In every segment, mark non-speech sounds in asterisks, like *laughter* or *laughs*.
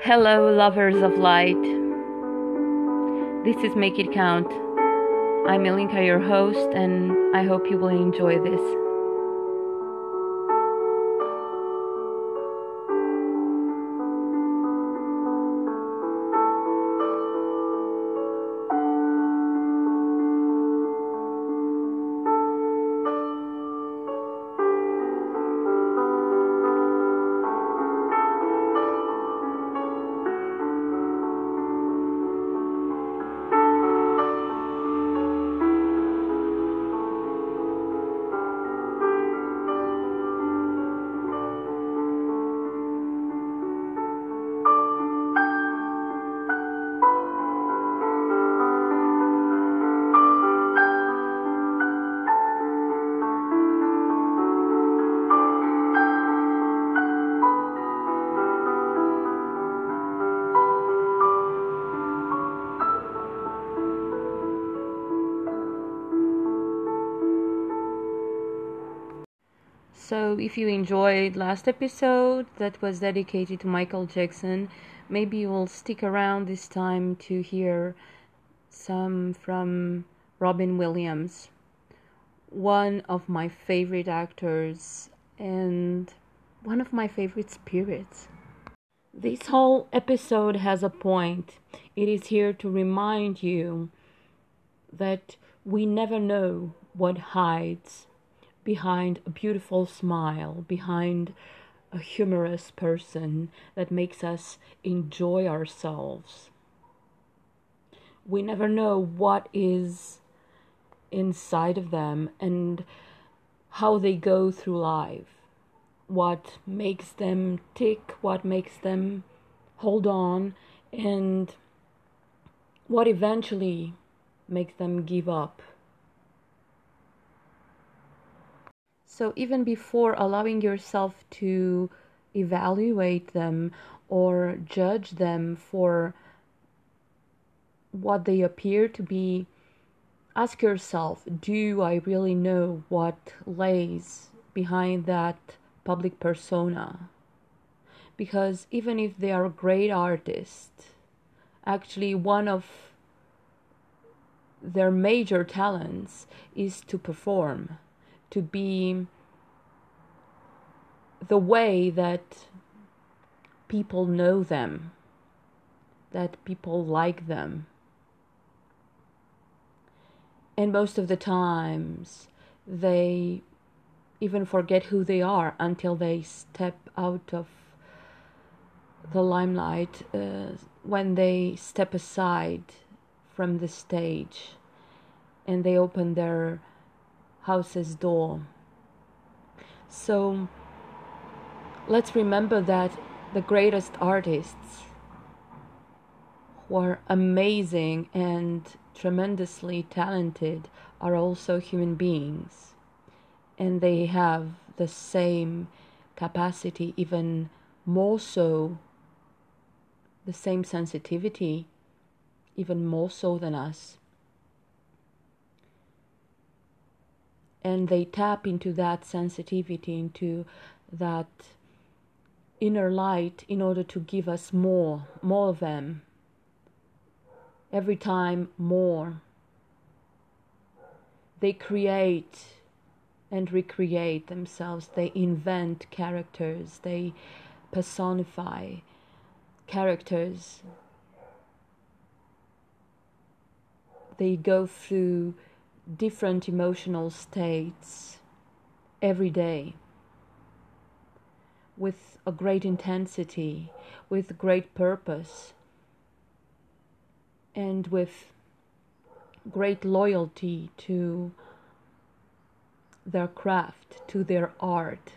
Hello, lovers of light. This is Make It Count. I'm Ilinka, your host, and I hope you will enjoy this. If you enjoyed last episode that was dedicated to Michael Jackson, maybe you will stick around this time to hear some from Robin Williams, one of my favorite actors and one of my favorite spirits. This whole episode has a point. It is here to remind you that we never know what hides behind a beautiful smile, behind a humorous person that makes us enjoy ourselves. We never know what is inside of them and how they go through life, what makes them tick, what makes them hold on, and what eventually makes them give up. So even before allowing yourself to evaluate them or judge them for what they appear to be, ask yourself do I really know what lays behind that public persona? Because even if they are great artists, actually, one of their major talents is to perform to be the way that people know them, that people like them. And most of the times, they even forget who they are until they step out of the limelight, uh, when they step aside from the stage and they open their house's door. So let's remember that the greatest artists who are amazing and tremendously talented are also human beings and they have the same capacity even more so the same sensitivity even more so than us and they tap into that sensitivity, into that inner light in order to give us more, more of them. Every time, more. They create and recreate themselves, they invent characters, they personify characters. They go through different emotional states every day with a great intensity, with great purpose, and with great loyalty to their craft, to their art.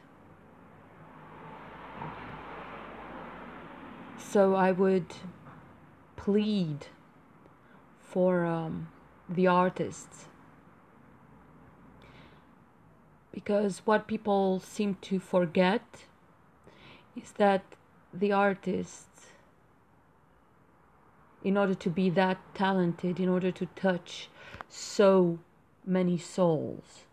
So I would plead for um, the artists because what people seem to forget is that the artist in order to be that talented in order to touch so many souls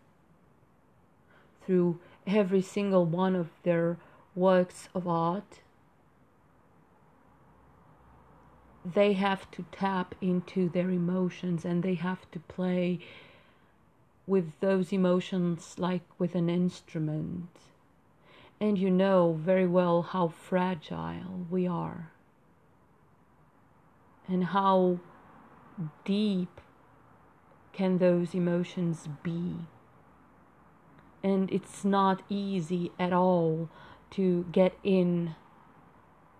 through every single one of their works of art they have to tap into their emotions and they have to play with those emotions like with an instrument. And you know very well how fragile we are and how deep can those emotions be. And it's not easy at all to get in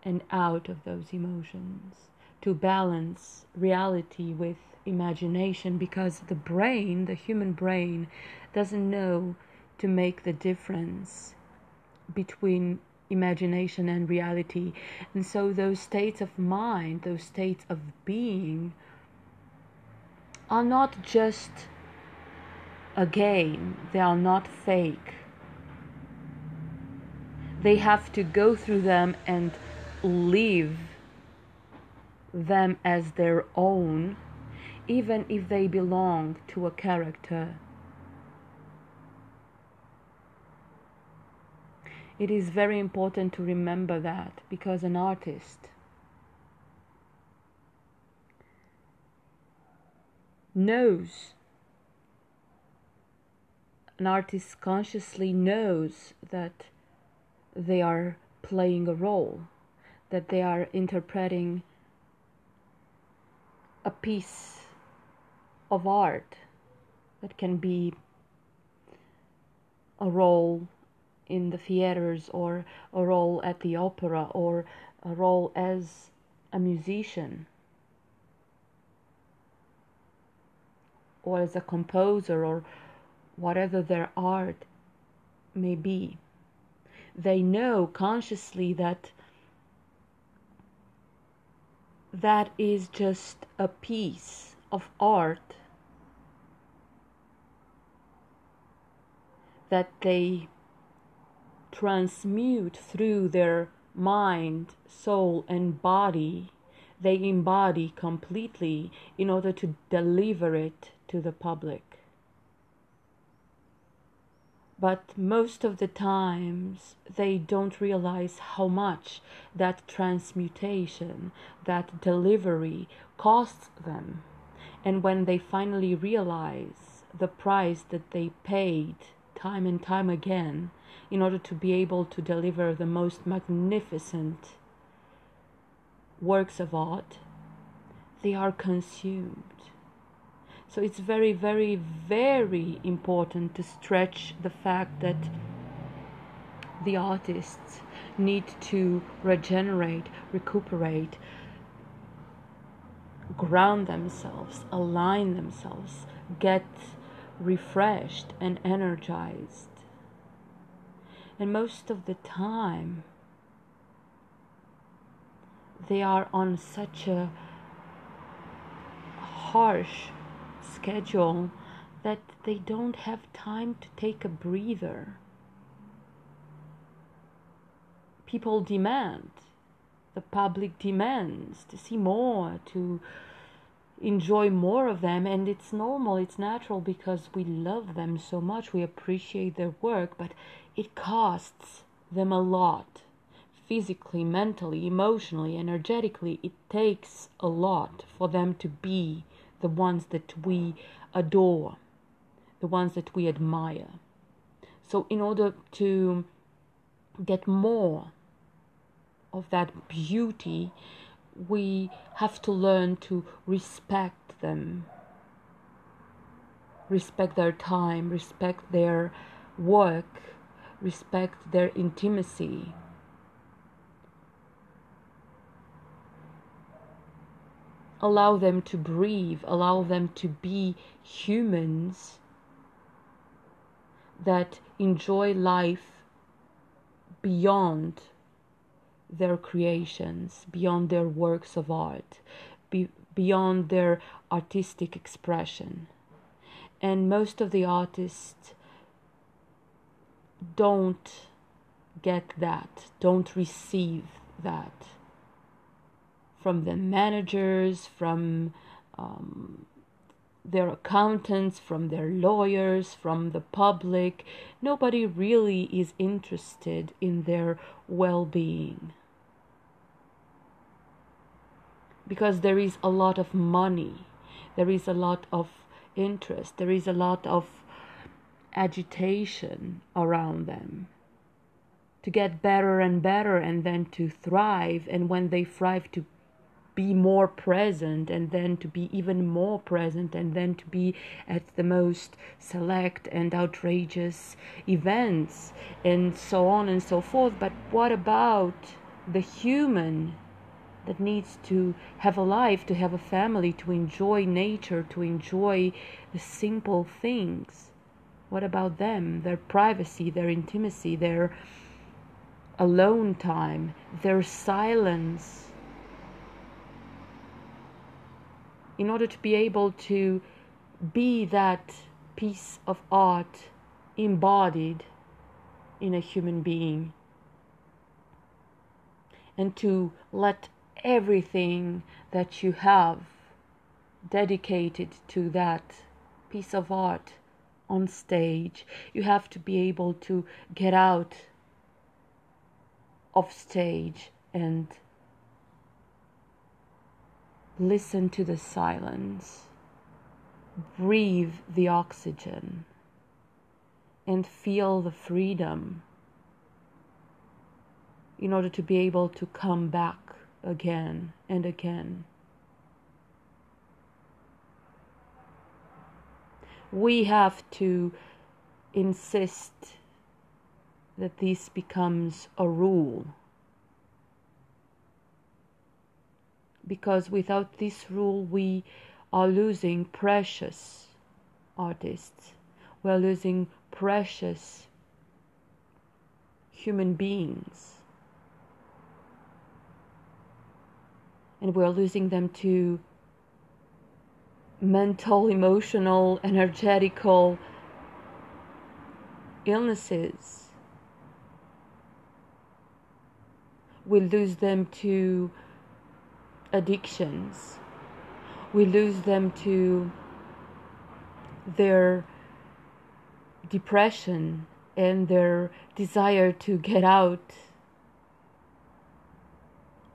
and out of those emotions, to balance reality with imagination, because the brain, the human brain, doesn't know to make the difference between imagination and reality. And so, those states of mind, those states of being, are not just a game, they are not fake. They have to go through them and live them as their own, even if they belong to a character. It is very important to remember that because an artist knows, an artist consciously knows that they are playing a role that they are interpreting a piece of art that can be a role in the theaters or a role at the opera or a role as a musician or as a composer or whatever their art may be. They know consciously that that is just a piece of art that they transmute through their mind, soul, and body. They embody completely in order to deliver it to the public but most of the times they don't realize how much that transmutation, that delivery costs them. And when they finally realize the price that they paid time and time again in order to be able to deliver the most magnificent works of art, they are consumed. So it's very, very, very important to stretch the fact that the artists need to regenerate, recuperate, ground themselves, align themselves, get refreshed and energized. And most of the time, they are on such a harsh schedule that they don't have time to take a breather. People demand, the public demands to see more, to enjoy more of them, and it's normal, it's natural because we love them so much, we appreciate their work, but it costs them a lot physically, mentally, emotionally, energetically. It takes a lot for them to be the ones that we adore, the ones that we admire. So, in order to get more of that beauty, we have to learn to respect them, respect their time, respect their work, respect their intimacy, allow them to breathe, allow them to be humans that enjoy life beyond their creations, beyond their works of art, be, beyond their artistic expression. And most of the artists don't get that, don't receive that from the managers, from um, their accountants, from their lawyers, from the public. Nobody really is interested in their well being. Because there is a lot of money, there is a lot of interest, there is a lot of agitation around them to get better and better and then to thrive and when they thrive to be more present and then to be even more present and then to be at the most select and outrageous events and so on and so forth. But what about the human that needs to have a life to have a family to enjoy nature to enjoy the simple things. What about them? Their privacy their intimacy their alone time their silence. In order to be able to be that piece of art embodied in a human being and to let everything that you have dedicated to that piece of art on stage. You have to be able to get out of stage and Listen to the silence. Breathe the oxygen and feel the freedom in order to be able to come back again and again. We have to insist that this becomes a rule because without this rule, we are losing precious artists. We are losing precious human beings. And we're losing them to mental, emotional, energetical illnesses. We lose them to addictions. We lose them to their depression and their desire to get out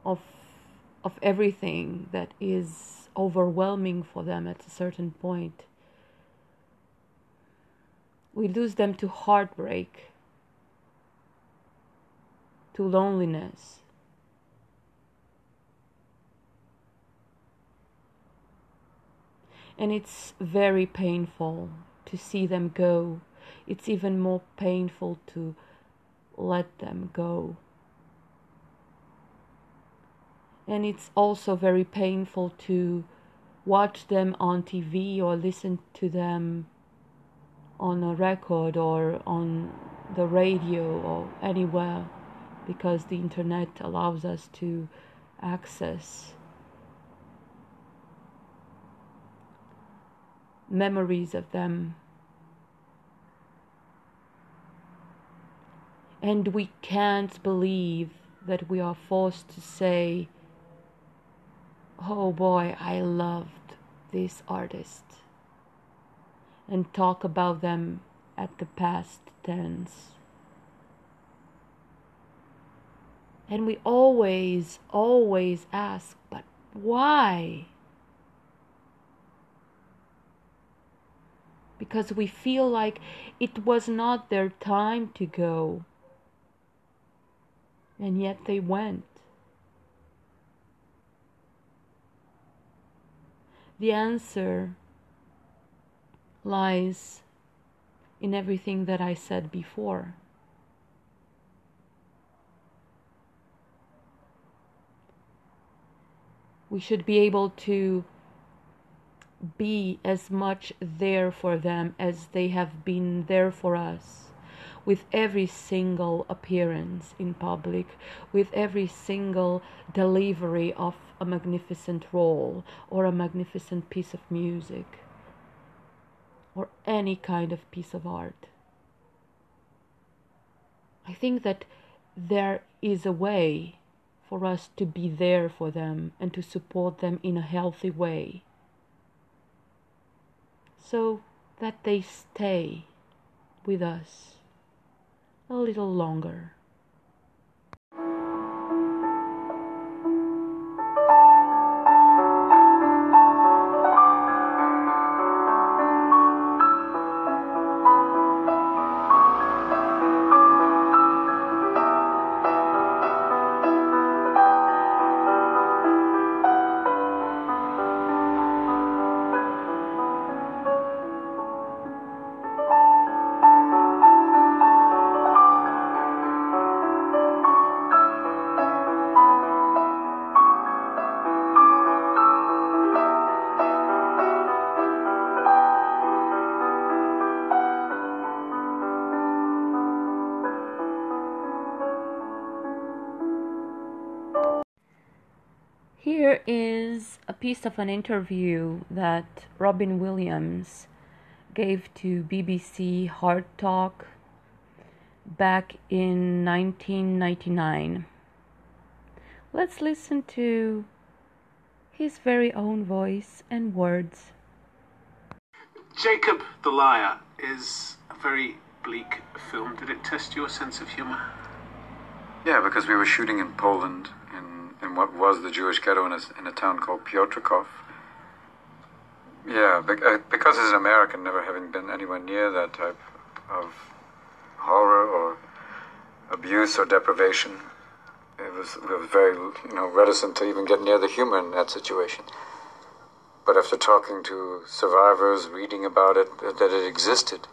of of everything that is overwhelming for them at a certain point. We lose them to heartbreak, to loneliness, and it's very painful to see them go. It's even more painful to let them go. And it's also very painful to watch them on TV or listen to them on a record or on the radio or anywhere because the internet allows us to access memories of them. And we can't believe that we are forced to say, oh boy, I loved this artist, and talk about them at the past tense. And we always, always ask, but why? because we feel like it was not their time to go. And yet they went. The answer lies in everything that I said before. We should be able to be as much there for them as they have been there for us with every single appearance in public, with every single delivery of a magnificent role or a magnificent piece of music or any kind of piece of art. I think that there is a way for us to be there for them and to support them in a healthy way so that they stay with us a little longer. Piece of an interview that Robin Williams gave to BBC Hard Talk back in 1999. Let's listen to his very own voice and words. Jakob the Liar is a very bleak film. Did it test your sense of humour? Yeah, because we were shooting in Poland, what was the Jewish ghetto in a, in a town called Piotrków. Yeah, uh, because as an American, never having been anywhere near that type of horror or abuse or deprivation, it was, it was very, you know, reticent to even get near the humor in that situation. But after talking to survivors, reading about it, that it existed,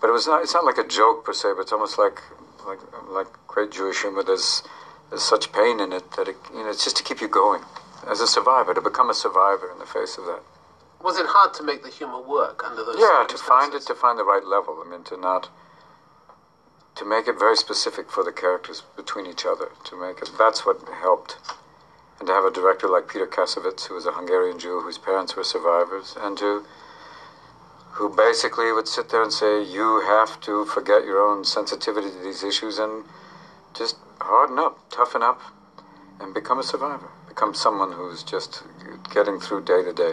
but it was not. It's not like a joke per se, but it's almost like like like great Jewish humor. There's there's such pain in it that it, you know it's just to keep you going as a survivor to become a survivor in the face of that. Was it hard to make the humor work under those? Yeah, to find it, to find the right level. I mean, to not to make it very specific for the characters between each other. To make it that's what helped, and to have a director like Peter Kassovitz, who was a Hungarian Jew whose parents were survivors, and to who basically would sit there and say, You have to forget your own sensitivity to these issues and just harden up, toughen up, and become a survivor. Become someone who's just getting through day to day.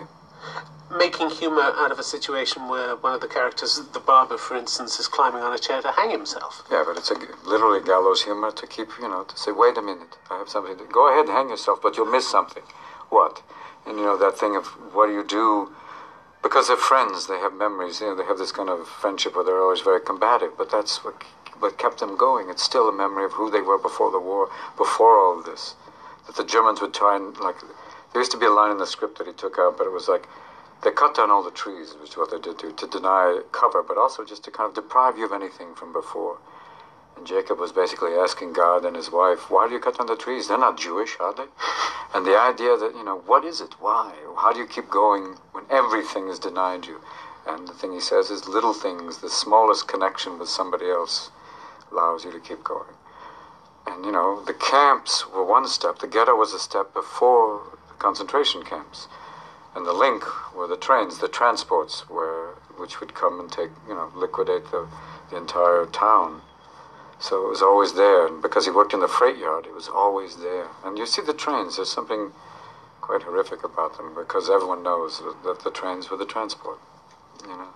Making humor out of a situation where one of the characters, the barber, for instance, is climbing on a chair to hang himself. Yeah, but it's a literally gallows humor to keep, you know, to say, wait a minute, I have something to go ahead and hang yourself, but you'll miss something. What? And you know, that thing of what do you do because they're friends, they have memories. You know, they have this kind of friendship where they're always very combative. But that's what what kept them going. It's still a memory of who they were before the war, before all of this. That the Germans would try and like. There used to be a line in the script that he took out, but it was like they cut down all the trees, which is what they did to to deny cover, but also just to kind of deprive you of anything from before. And Jacob was basically asking God and his wife, why do you cut down the trees? They're not Jewish, are they? *laughs* And the idea that, you know, what is it? Why? How do you keep going when everything is denied you? And the thing he says is little things, the smallest connection with somebody else allows you to keep going. And, you know, the camps were one step. The ghetto was a step before the concentration camps. And the link were the trains, the transports, where, which would come and take, you know, liquidate the, the entire town. So it was always there. And because he worked in the freight yard, it was always there. And you see the trains, there's something quite horrific about them because everyone knows that the trains were the transport. You know?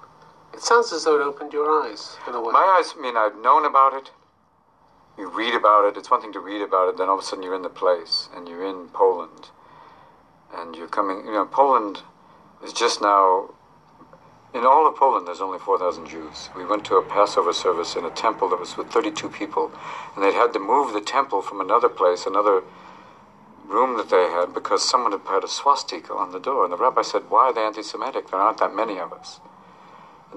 It sounds as though it opened your eyes in a way. My eyes, I mean, I've known about it. You read about it. It's one thing to read about it, then all of a sudden you're in the place and you're in Poland. And you're coming, you know, Poland is just now in all of Poland, there's only 4,000 Jews. We went to a Passover service in a temple that was with 32 people, and they'd had to move the temple from another place, another room that they had, because someone had put a swastika on the door. And the rabbi said, Why are they anti Semitic? There aren't that many of us.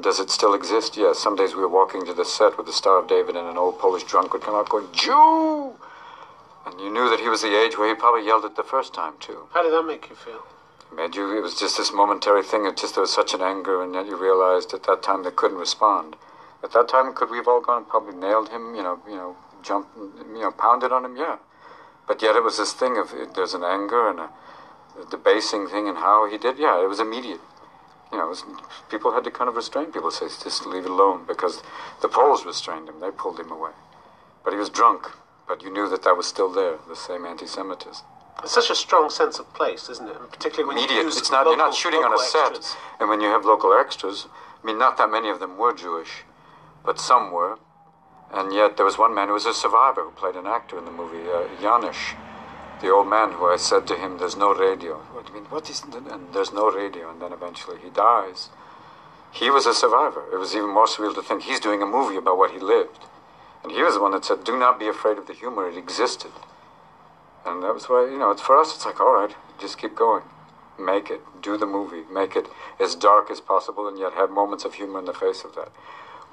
Does it still exist? Yes. Some days we were walking to the set with the Star of David, and an old Polish drunk would come out going, Jew! And you knew that he was the age where he probably yelled it the first time, too. How did that make you feel? It made you, it was just this momentary thing. It just, there was such an anger, and yet you realized at that time they couldn't respond. At that time, could we have all gone and probably nailed him, you know, you know, jumped, you know, pounded on him? Yeah. But yet it was this thing of, there's an anger and a, a debasing thing and how he did, yeah, it was immediate. You know, was, people had to kind of restrain people, say, just leave it alone, because the Poles restrained him, they pulled him away. But he was drunk, but you knew that that was still there, the same anti-Semitism. It's such a strong sense of place, isn't it? And particularly when Immediate. you use it's not local, you're not shooting on a extras. set, and when you have local extras, I mean, not that many of them were Jewish, but some were, and yet there was one man who was a survivor who played an actor in the movie, uh, the old man who I said to him, "There's no radio." What do you mean? What is? And there's no radio, and then eventually he dies. He was a survivor. It was even more surreal to think he's doing a movie about what he lived, and he was the one that said, "Do not be afraid of the humor; it existed." And that was why, you know, it's for us, it's like, all right, just keep going. Make it. Do the movie. Make it as dark as possible and yet have moments of humor in the face of that.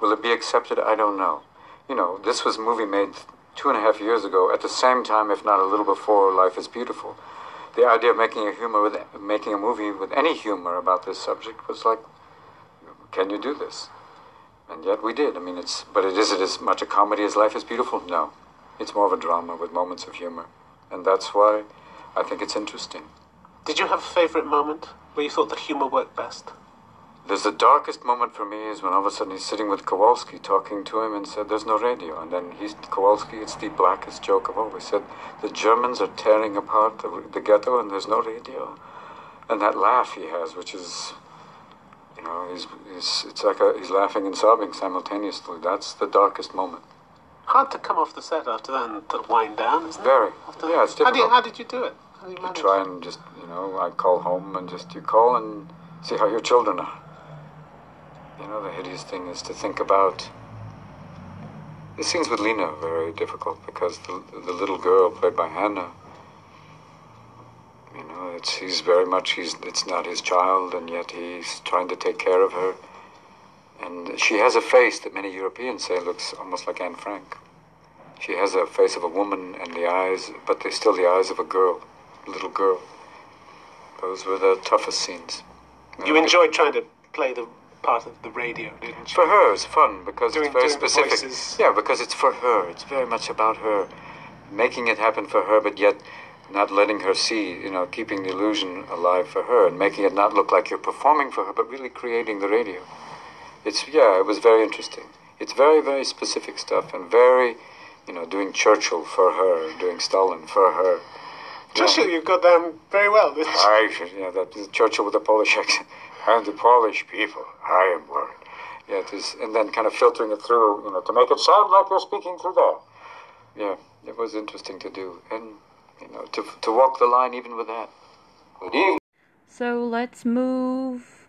Will it be accepted? I don't know. You know, this was movie made two and a half years ago, at the same time, if not a little before, Life is Beautiful. The idea of making a humor with making a movie with any humor about this subject was like, can you do this? And yet we did. I mean, it's but it is it as much a comedy as Life is Beautiful? No, it's more of a drama with moments of humor and that's why I think it's interesting. Did you have a favourite moment where you thought the humour worked best? There's the darkest moment for me is when all of a sudden he's sitting with Kowalski talking to him and said, There's no radio. And then he's Kowalski, it's the blackest joke of all. He said, The Germans are tearing apart the, the ghetto and there's no radio. And that laugh he has, which is, you know, he's, he's, it's like a, he's laughing and sobbing simultaneously. That's the darkest moment. Hard to come off the set after that and to wind down, isn't it? Very. After Yeah, it's How, do you, difficult. how did you do it? How do you You try and just, you know, I call home and just, you call and see how your children are. You know, the hideous thing is to think about. The scenes with Lena are very difficult because the, the little girl played by Hannah, you know, it's he's very much he's it's not his child, and yet he's trying to take care of her. And she has a face that many Europeans say looks almost like Anne Frank. She has a face of a woman and the eyes, but they're still the eyes of a girl, a little girl. Those were the toughest scenes. You enjoyed trying to play the part of the radio, didn't you? For her, it's fun because Doing- it's very specific. Yeah, because it's for her. It's very much about her, making it happen for her, but yet not letting her see. You know, keeping the illusion alive for her and making it not look like you're performing for her, but really creating the radio. It's yeah, it was very interesting. It's very very specific stuff and very, you know, doing Churchill for her, doing Stalin for her. Churchill, you got down very well, didn't you? I, yeah, that Churchill with a Polish accent. And the Polish people, I am worried. Yeah, it is, and then kind of filtering it through, you know, to make it sound like you're speaking through there. Yeah, it was interesting to do, and you know, to to walk the line even with that. So let's move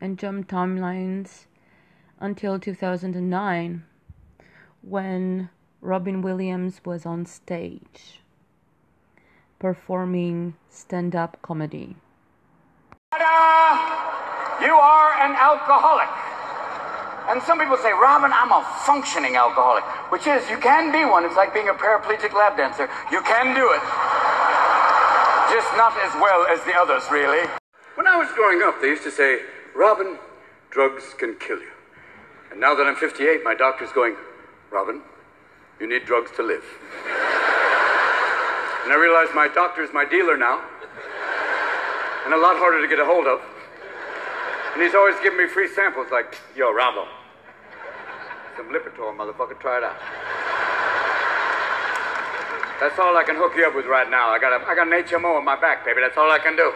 and jump timelines until 2009 when Robin Williams was on stage performing stand up comedy. You are an alcoholic. And some people say, Robin, I'm a functioning alcoholic, which is, you can be one. It's like being a paraplegic lap dancer. You can do it. Just not as well as the others, really. When I was growing up, they used to say, Robin, drugs can kill you. And now that I'm 58, my doctor's going, Robin, you need drugs to live. And I realize my doctor is my dealer now and a lot harder to get a hold of. And he's always giving me free samples like, yo, Rambo, some Lipitor, motherfucker, try it out. That's all I can hook you up with right now. I got, a, I got an HMO on my back, baby. That's all I can do.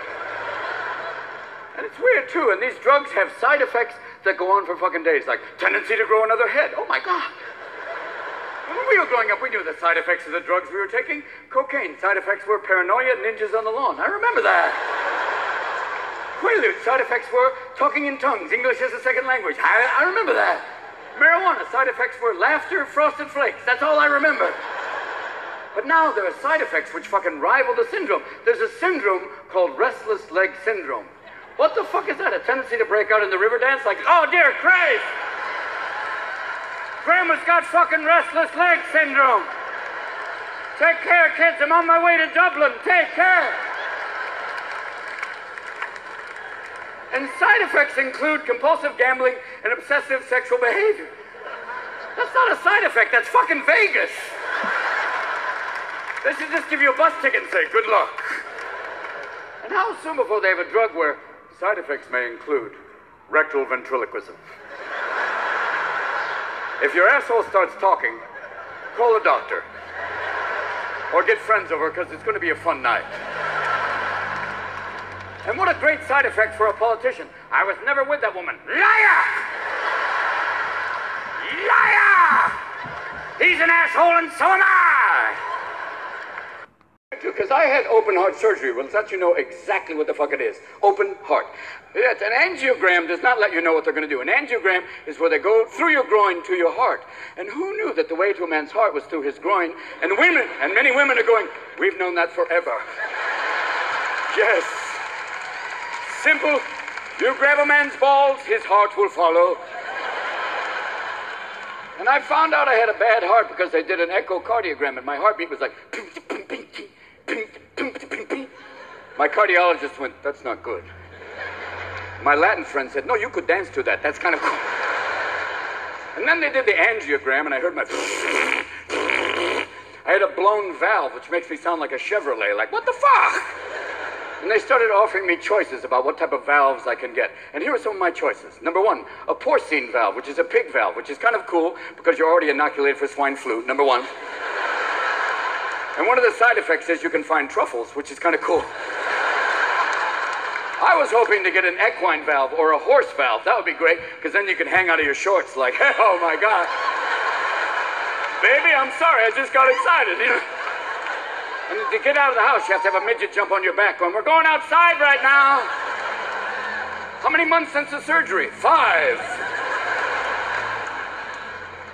And it's weird, too. And these drugs have side effects that go on for fucking days, like tendency to grow another head. Oh, my God. When we were growing up, we knew the side effects of the drugs we were taking. Cocaine side effects were paranoia, ninjas on the lawn. I remember that. Quaalude side effects were talking in tongues, English as a second language. I, I remember that. Marijuana side effects were laughter, frosted flakes. That's all I remember. But now there are side effects which fucking rival the syndrome. There's a syndrome called restless leg syndrome. What the fuck is that? A tendency to break out in the river dance? Like, oh dear Christ! Grandma's got fucking restless leg syndrome. Take care, kids. I'm on my way to Dublin. Take care. And side effects include compulsive gambling and obsessive sexual behavior. That's not a side effect, that's fucking Vegas. They should just give you a bus ticket and say, good luck. And how soon before they have a drug where side effects may include rectal ventriloquism? If your asshole starts talking, call a doctor. Or get friends over because it's going to be a fun night. And what a great side effect for a politician. I was never with that woman. Liar! Liar! He's an asshole and so am I! Because I had open heart surgery. Well, that you know exactly what the fuck it is. Open heart. Yes, An angiogram does not let you know what they're going to do. An angiogram is where they go through your groin to your heart. And who knew that the way to a man's heart was through his groin? And women, and many women are going, we've known that forever. *laughs* Yes. Simple. You grab a man's balls, his heart will follow. And I found out I had a bad heart because they did an echocardiogram and my heartbeat was like. My cardiologist went, that's not good. My Latin friend said, no, you could dance to that. That's kind of cool. And then they did the angiogram and I heard my. *laughs* I had a blown valve, which makes me sound like a Chevrolet. Like, what the fuck? And they started offering me choices about what type of valves I can get. And here are some of my choices. Number one, a porcine valve, which is a pig valve, which is kind of cool because you're already inoculated for swine flu. Number one. And one of the side effects is you can find truffles, which is kind of cool. I was hoping to get an equine valve or a horse valve. That would be great, because then you can hang out of your shorts like, *laughs* oh my God. Baby, I'm sorry, I just got excited. You *laughs* know? And to get out of the house, you have to have a midget jump on your back going, we're going outside right now. How many months since the surgery? Five.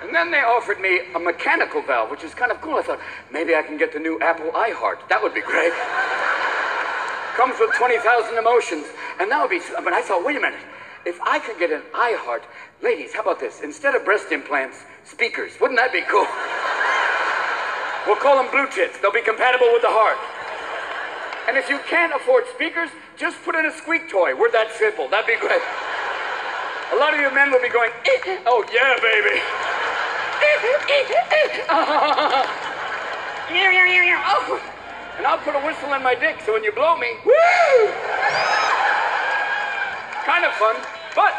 And then they offered me a mechanical valve, which is kind of cool. I thought, maybe I can get the new Apple iHeart. That would be great. Comes with 20,000 emotions. And that would be, but I thought, wait a minute. If I could get an iHeart, ladies, how about this? Instead of breast implants, speakers. Wouldn't that be cool? We'll call them blue tits. They'll be compatible with the heart. And if you can't afford speakers, just put in a squeak toy. We're that simple. That'd be great. A lot of you men will be going, eh, *laughs* oh yeah, baby. *laughs* and I'll put a whistle in my dick so when you blow me, woo! Kind of fun, but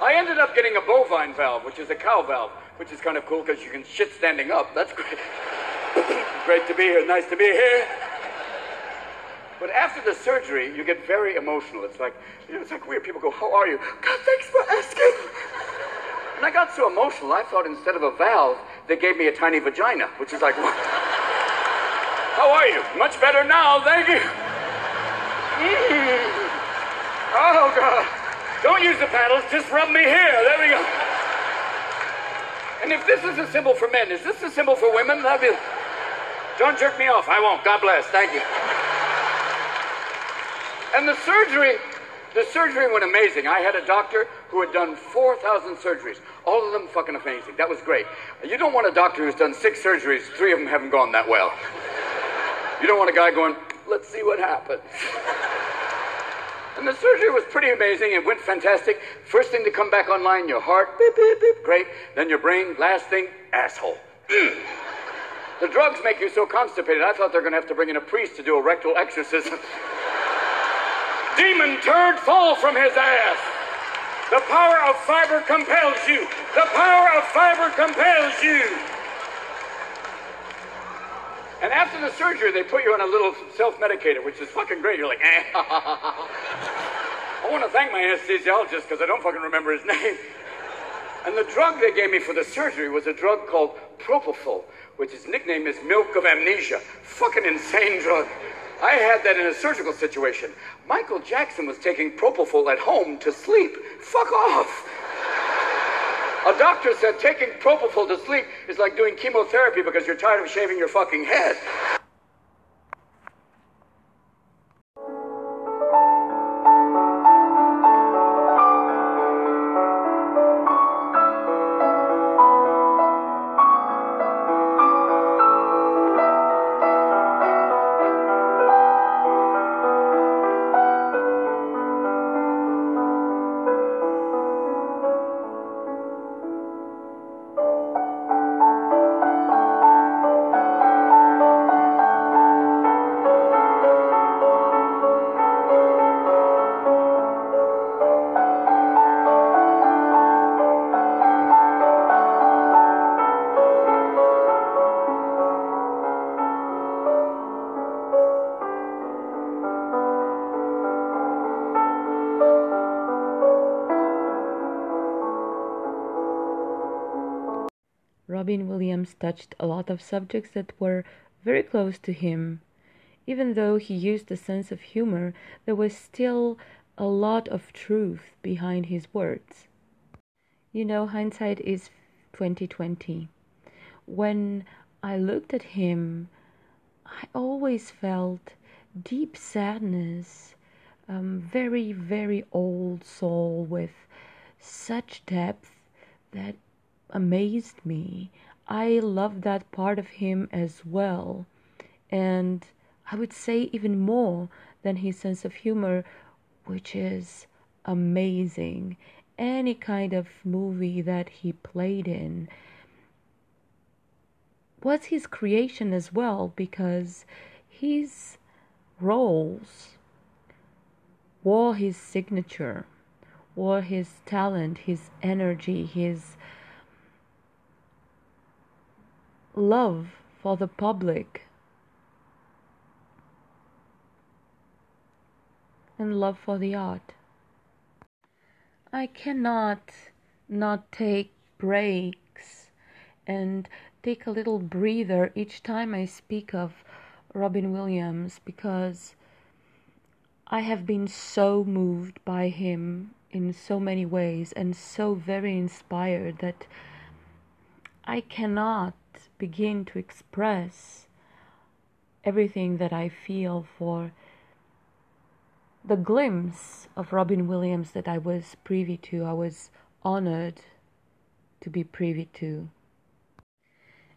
I ended up getting a bovine valve, which is a cow valve, which is kind of cool because you can shit standing up. That's great. *laughs* great to be here. Nice to be here. But after the surgery, you get very emotional. It's like, you know, it's like weird. People go, How are you? God, thanks for asking. And I got so emotional, I thought instead of a valve, they gave me a tiny vagina, which is like, what? How are you? Much better now, thank you. Mm. *laughs* Oh, God. Don't use the paddles, just rub me here. There we go. And if this is a symbol for men, is this a symbol for women? That'd be. Don't jerk me off. I won't. God bless. Thank you. And the surgery, the surgery went amazing. I had a doctor who had done 4,000 surgeries, all of them fucking amazing. That was great. You don't want a doctor who's done six surgeries, three of them haven't gone that well. You don't want a guy going, let's see what happens. *laughs* And the surgery was pretty amazing. It went fantastic. First thing to come back online, your heart, beep, beep, beep, great. Then your brain, last thing, asshole. The drugs make you so constipated, I thought they were going to have to bring in a priest to do a rectal exorcism. Demon turd, fall from his ass. The power of fiber compels you. The power of fiber compels you. And after the surgery, they put you on a little self-medicator, which is fucking great. You're like, eh. *laughs* I want to thank my anesthesiologist because I don't fucking remember his *laughs* name. And the drug they gave me for the surgery was a drug called Propofol, which his nickname is Milk of Amnesia. Fucking insane drug. I had that in a surgical situation. Michael Jackson was taking Propofol at home to sleep. Fuck off. A doctor said taking propofol to sleep is like doing chemotherapy because you're tired of shaving your fucking head. Robin Williams touched a lot of subjects that were very close to him. Even though he used a sense of humor, there was still a lot of truth behind his words. You know, hindsight is 2020. When I looked at him, I always felt deep sadness, um, very, very old soul with such depth that amazed me. I love that part of him as well. And I would say even more than his sense of humor, which is amazing. Any kind of movie that he played in was his creation as well because his roles wore his signature, wore his talent, his energy, his love for the public and love for the art. I cannot not take breaks and take a little breather each time I speak of Robin Williams because I have been so moved by him in so many ways and so very inspired that I cannot begin to express everything that I feel for the glimpse of Robin Williams that I was privy to. I was honored to be privy to.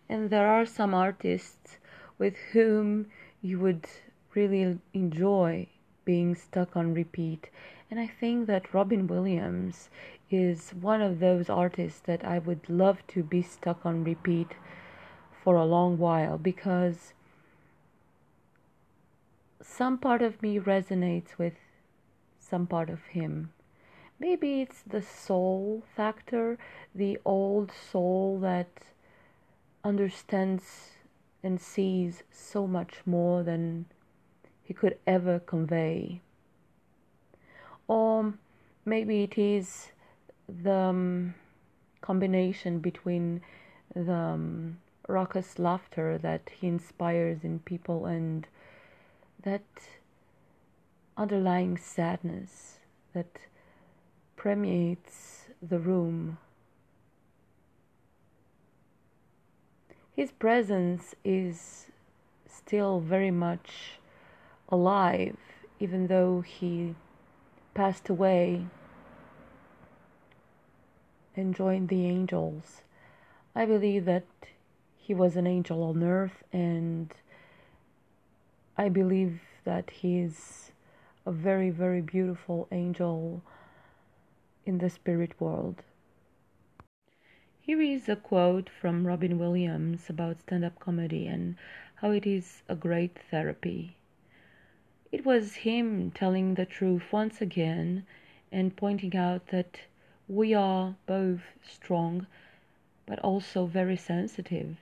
And there are some artists with whom you would really enjoy being stuck on repeat. And I think that Robin Williams is one of those artists that I would love to be stuck on repeat for a long while because some part of me resonates with some part of him. Maybe it's the soul factor, the old soul that understands and sees so much more than he could ever convey. Or maybe it is the um, combination between the um, raucous laughter that he inspires in people and that underlying sadness that permeates the room. His presence is still very much alive, even though he passed away and joined the angels. I believe that he was an angel on earth, and I believe that he is a very, very beautiful angel in the spirit world. Here is a quote from Robin Williams about stand up comedy and how it is a great therapy. It was him telling the truth once again and pointing out that we are both strong but also very sensitive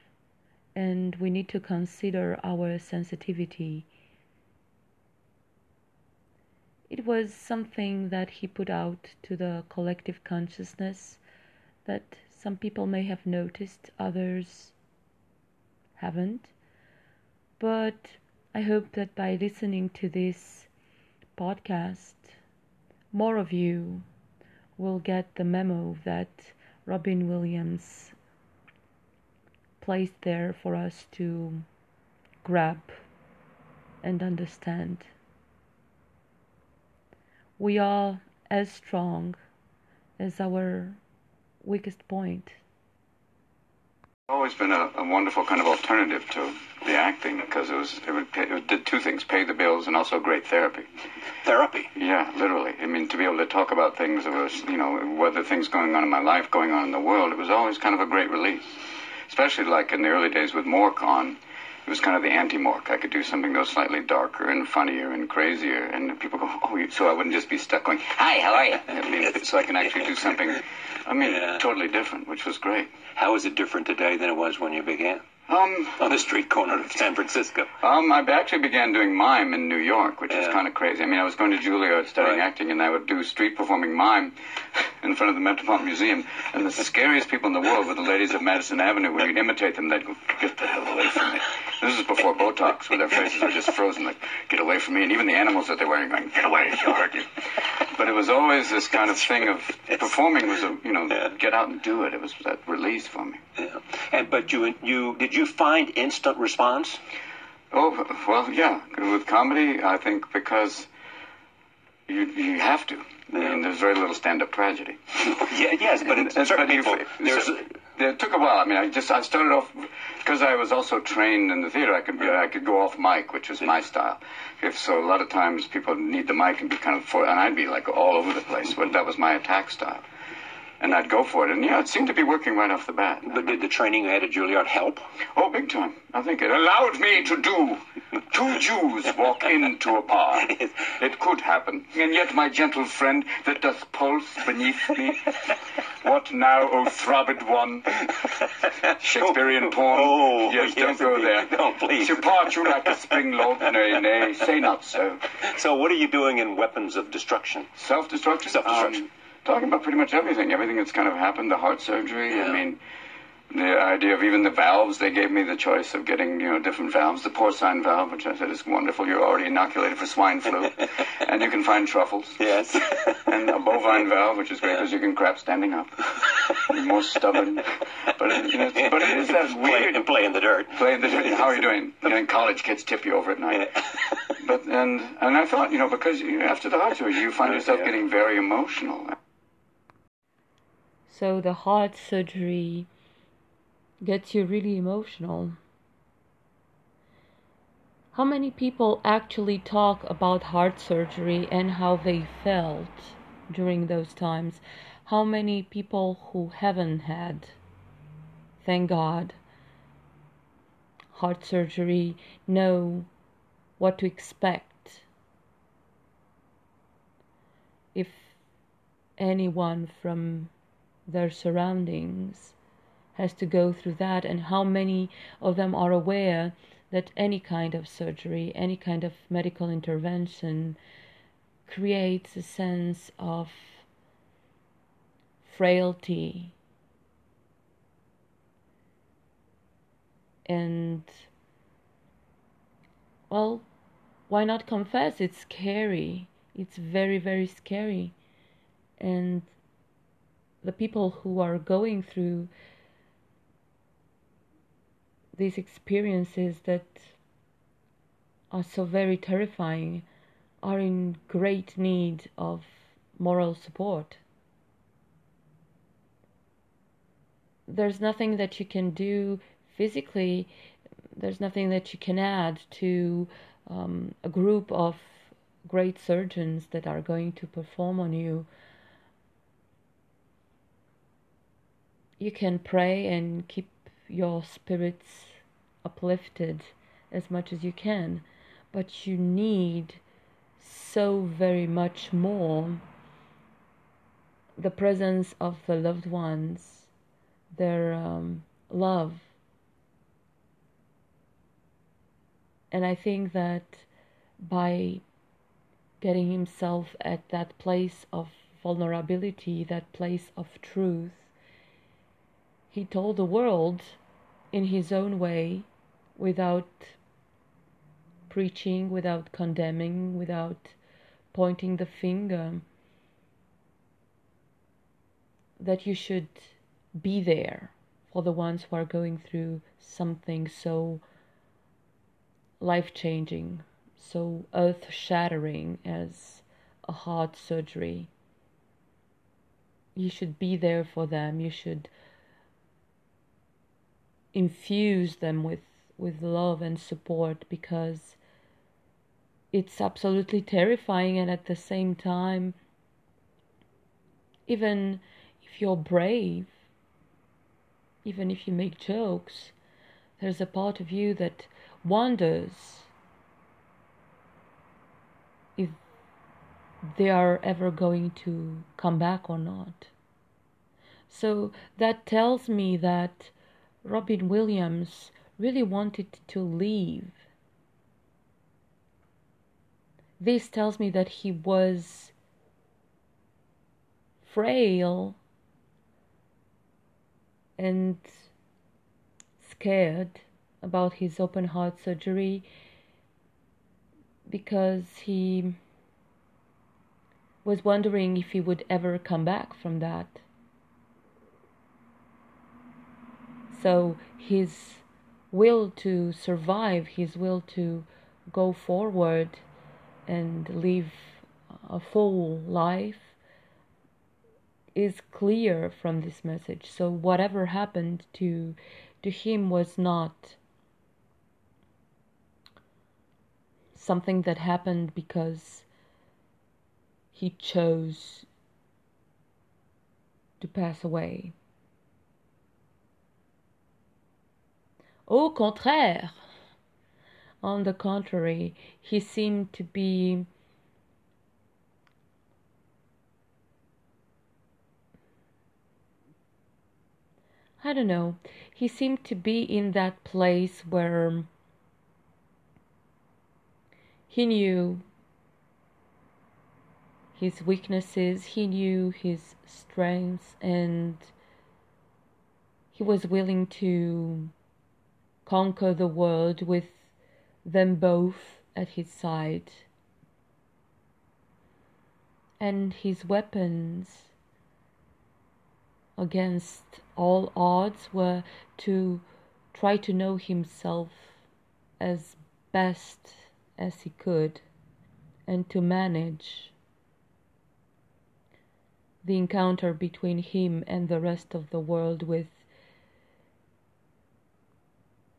and we need to consider our sensitivity. It was something that he put out to the collective consciousness that some people may have noticed, others haven't. But I hope that by listening to this podcast, more of you will get the memo that Robin Williams placed there for us to grab and understand. We are as strong as our weakest point. Always been a, a wonderful kind of alternative to the acting because it was it, would pay, it did two things: pay the bills and also great therapy. Therapy. Yeah, literally. I mean, to be able to talk about things that was, you know, whether things going on in my life, going on in the world, it was always kind of a great release especially like in the early days with Mork on. It was kind of the anti-Mork. I could do something that was slightly darker and funnier and crazier, and people go, "Oh," so I wouldn't just be stuck going, "Hi, how are you?" *laughs* I mean, so I can actually do something. I mean, yeah. totally different, which was great. How is it different today than it was when you began? Um, on the street corner of San Francisco. Um, I actually began doing mime in New York, which yeah. was kind of crazy. I mean, I was going to Juilliard studying right. acting, and I would do street performing mime *laughs* in front of the Metropolitan Museum. And the scariest people in the world were the ladies of Madison Avenue. When you'd imitate them, they'd go, "Get the hell away from me." This is before Botox, where their faces are just frozen, like, "Get away from me!" And even the animals that they were wearing, going, "Get away, she'll hurt you." But it was always this kind of thing of performing was a, you know, yeah. get out and do it. It was that release for me. Yeah. And but you you did you find instant response? Oh well, yeah. With comedy, I think because you you have to. I mean, there's very little stand-up tragedy. *laughs* yeah, yes, but in certain people, there's. So, it took a while. I mean, I just I started off because I was also trained in the theater. I could be, I could go off mic, which was my style. If so, a lot of times people need the mic and be kind of for, and I'd be like all over the place. But that was my attack style. And I'd go for it. And yeah, it seemed to be working right off the bat. But did the training you had at Juilliard help? Oh, big time. I think it allowed me to do two Jews walk into a bar. *laughs* It could happen. And yet my gentle friend that doth pulse beneath me. What now, O throbbed one? Shakespearean poem. Oh, yes, yes, don't go there. No, please. Depart you like a spring lord. Nay, nay, say not so. So, what are you doing in Weapons of Destruction? Self-destruction? Self-destruction. Um, talking about pretty much everything. Everything that's kind of happened, the heart surgery. I mean, the idea of even the valves. They gave me the choice of getting, you know, different valves. The porcine valve, which I said is wonderful. You're already inoculated for swine flu. *laughs* and you can find truffles. Yes. *laughs* And a bovine valve, which is great because you can crap standing up. *laughs* You're more stubborn. But, it, you know, it's- but it is that play, weird... and play in the dirt. Playing the, dirt. how are you doing? You know, and college kids tip you over at night. But and and I thought, you know, because after the heart surgery, you find yourself Yeah. getting very emotional. So the heart surgery gets you really emotional. How many people actually talk about heart surgery and how they felt during those times? How many people who haven't had, thank God, heart surgery know what to expect if anyone from their surroundings has to go through that and how many of them are aware that any kind of surgery any kind of medical intervention creates a sense of frailty and well why not confess? It's scary. It's very very scary. And the people who are going through these experiences that are so very terrifying are in great need of moral support. There's nothing that you can do physically, there's nothing that you can add to um, a group of great surgeons that are going to perform on you. You can pray and keep your spirits uplifted as much as you can, but you need so very much more the presence of the loved ones, their um, love. And I think that by getting himself at that place of vulnerability, that place of truth, he told the world in his own way without preaching, without condemning, without pointing the finger that you should be there for the ones who are going through something so life changing, so earth shattering as a heart surgery. You should be there for them. You should infuse them with with love and support because it's absolutely terrifying and at the same time even if you're brave even if you make jokes there's a part of you that wonders if they are ever going to come back or not. So that tells me that Robin Williams really wanted to leave. This tells me that he was frail and scared about his open heart surgery because he was wondering if he would ever come back from that. So his will to survive, his will to go forward and live a full life is clear from this message. So whatever happened to to him was not something that happened because he chose to pass away. Au contraire, on the contrary, he seemed to be I don't know. He seemed to be in that place where he knew his weaknesses, he knew his strengths, and he was willing to conquer the world with them both at his side. And his weapons against all odds were to try to know himself as best as he could and to manage the encounter between him and the rest of the world with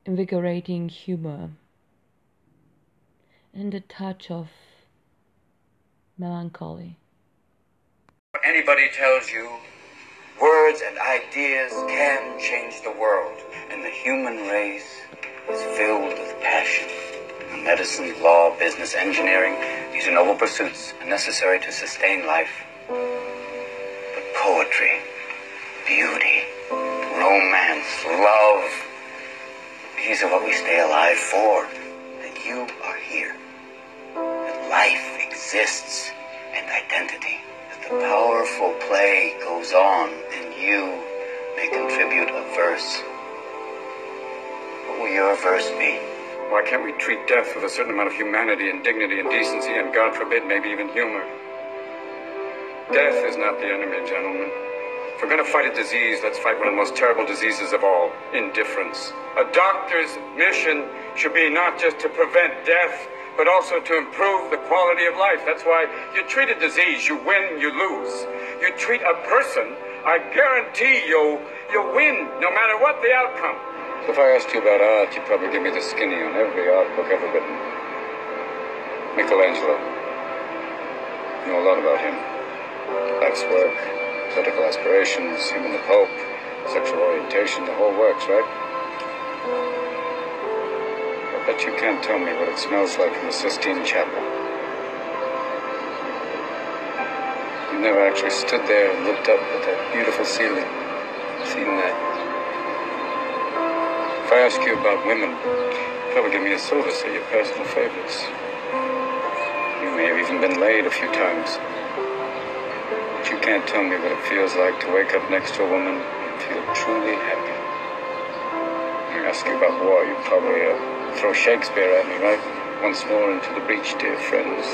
invigorating humor and a touch of melancholy. Anybody tells you words and ideas can change the world, and the human race is filled with passion. Medicine, law, business, engineering, these are noble pursuits and necessary to sustain life. But poetry, beauty, romance, love, these are what we stay alive for. That you are here. That life exists and identity. That the powerful play goes on and you may contribute a verse. What will your verse be? Why can't we treat death with a certain amount of humanity and dignity and decency and, God forbid, maybe even humor? Death is not the enemy, gentlemen. If we're going to fight a disease, let's fight one of the most terrible diseases of all indifference. A doctor's mission should be not just to prevent death, but also to improve the quality of life. That's why you treat a disease, you win, you lose. You treat a person, I guarantee you, you'll win no matter what the outcome. If I asked you about art, you'd probably give me the skinny on every art book ever written. Michelangelo. You know a lot about him. Life's work, political aspirations, and the Pope, sexual orientation, the whole works, right? I bet you can't tell me what it smells like in the Sistine Chapel. You've never actually stood there and looked up at that beautiful ceiling, seen that. If I ask you about women, you'd probably give me a silver say your personal favorites. You may have even been laid a few times. You can't tell me what it feels like to wake up next to a woman and feel truly happy. I ask you about war, you'd probably uh, throw Shakespeare at me, right? Once more into the breach, dear friends.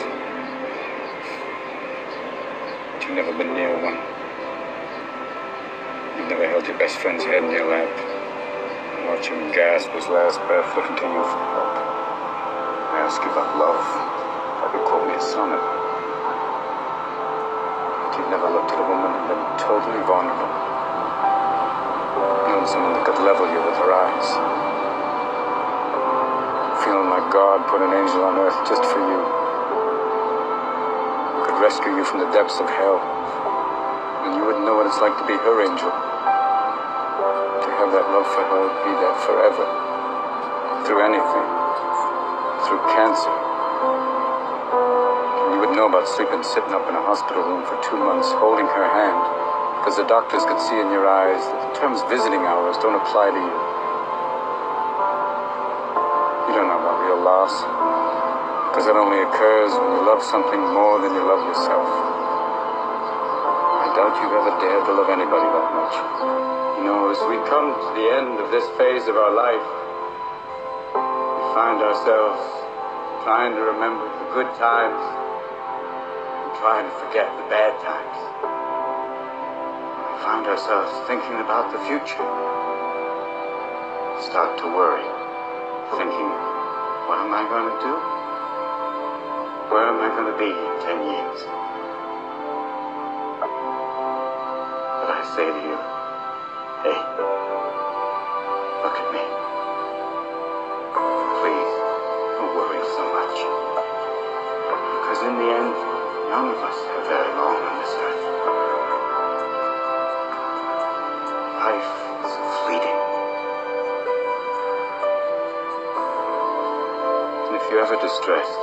But you've never been near one. You've never held your best friend's head in your lap. and Watch him gasp his last breath looking to you for help. I ask you about love. Probably quote me a sonnet. You've never looked at a woman and been totally vulnerable. Known someone that could level you with her eyes. Feeling like God put an angel on earth just for you. Could rescue you from the depths of hell. And you wouldn't know what it's like to be her angel. To have that love for her, be there forever. Through anything. Through cancer. Know about sleeping sitting up in a hospital room for two months, holding her hand. Because the doctors could see in your eyes that the terms visiting hours don't apply to you. You don't know about real loss. Because it only occurs when you love something more than you love yourself. I doubt you've ever dared to love anybody that much. You know, as we come to the end of this phase of our life, we find ourselves trying to remember the good times trying to forget the bad times. We find ourselves thinking about the future. Start to worry, thinking, what am I going to do? Where am I going to be in 10 years? But I say to you, none of us are very long on this earth. Life is fleeting. And if you're ever distressed,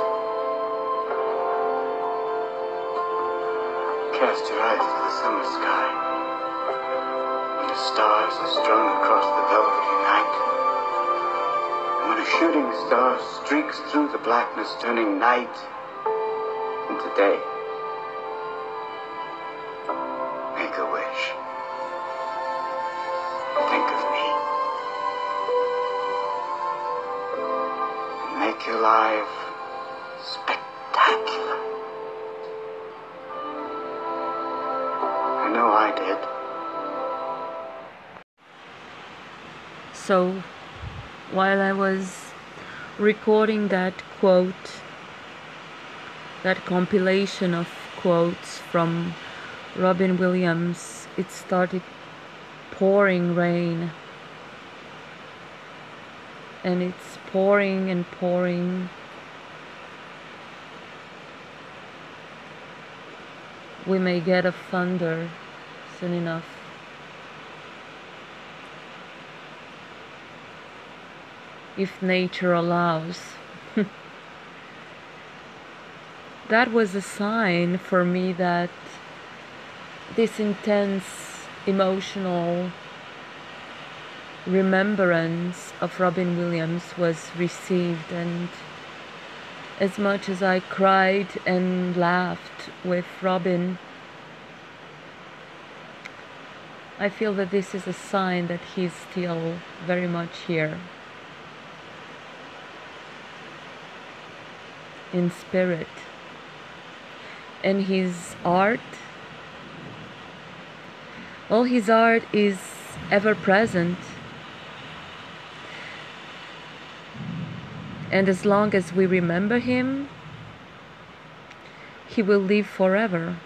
cast your eyes to the summer sky. When the stars are strung across the velvety night, and when a shooting star streaks through the blackness, turning night into day. Recording that quote, that compilation of quotes from Robin Williams, it started pouring rain. And it's pouring and pouring. We may get a thunder soon enough. If nature allows. *laughs* that was a sign for me that this intense emotional remembrance of Robin Williams was received and as much as I cried and laughed with Robin I feel that this is a sign that he's still very much here in spirit. And his art all his art is ever present and as long as we remember him he will live forever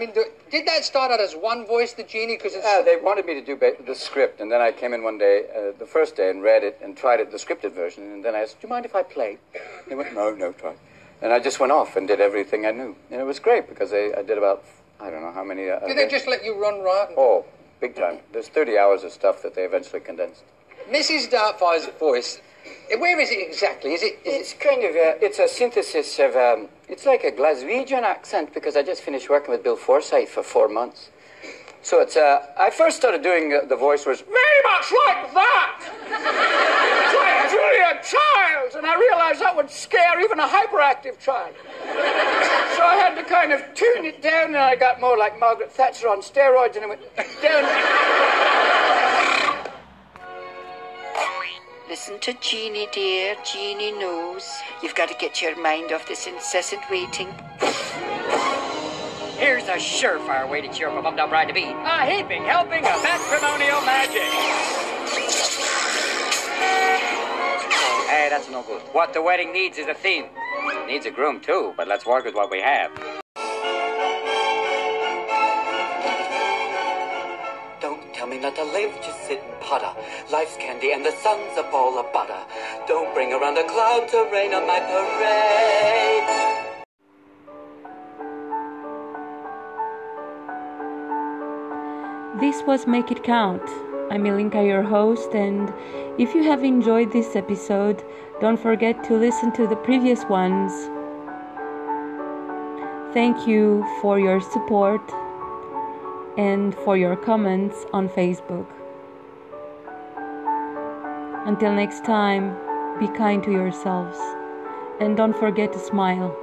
mean, did that start out as one voice, the genie? Because Yeah, they wanted me to do ba- the script, and then I came in one day, uh, the first day, and read it and tried it, the scripted version, and then I asked, "Do you mind if I play?" They went, "No, no, try." And I just went off and did everything I knew, and it was great because I, I did about I don't know how many. Uh, did they just let you run riot? Oh, big time. There's 30 hours of stuff that they eventually condensed. Mrs. Doubtfire's voice. Where is it exactly? Is it? Is It's kind of a, it's a synthesis of um, it's like a Glaswegian accent because I just finished working with Bill Forsyth for four months. So it's uh, I first started doing uh, the voice was very much like that, It's like Julia Childs, and I realized that would scare even a hyperactive child. So I had to kind of tune it down, and I got more like Margaret Thatcher on steroids, and it went down. Listen to Genie, dear. Genie knows. You've got to get your mind off this incessant waiting. Here's a surefire way to cheer up a bummed up bride to be. A heaping helping of matrimonial magic. Oh, hey, that's no good. What the wedding needs is a theme. It needs a groom too, but let's work with what we have. To live, just sit and putter. Life's candy and the sun's a ball of butter. Don't bring around a cloud to rain on my parade. This was Make It Count. I'm Ilinka, your host, and if you have enjoyed this episode, don't forget to listen to the previous ones. Thank you for your support and for your comments on Facebook. Until next time, be kind to yourselves and don't forget to smile.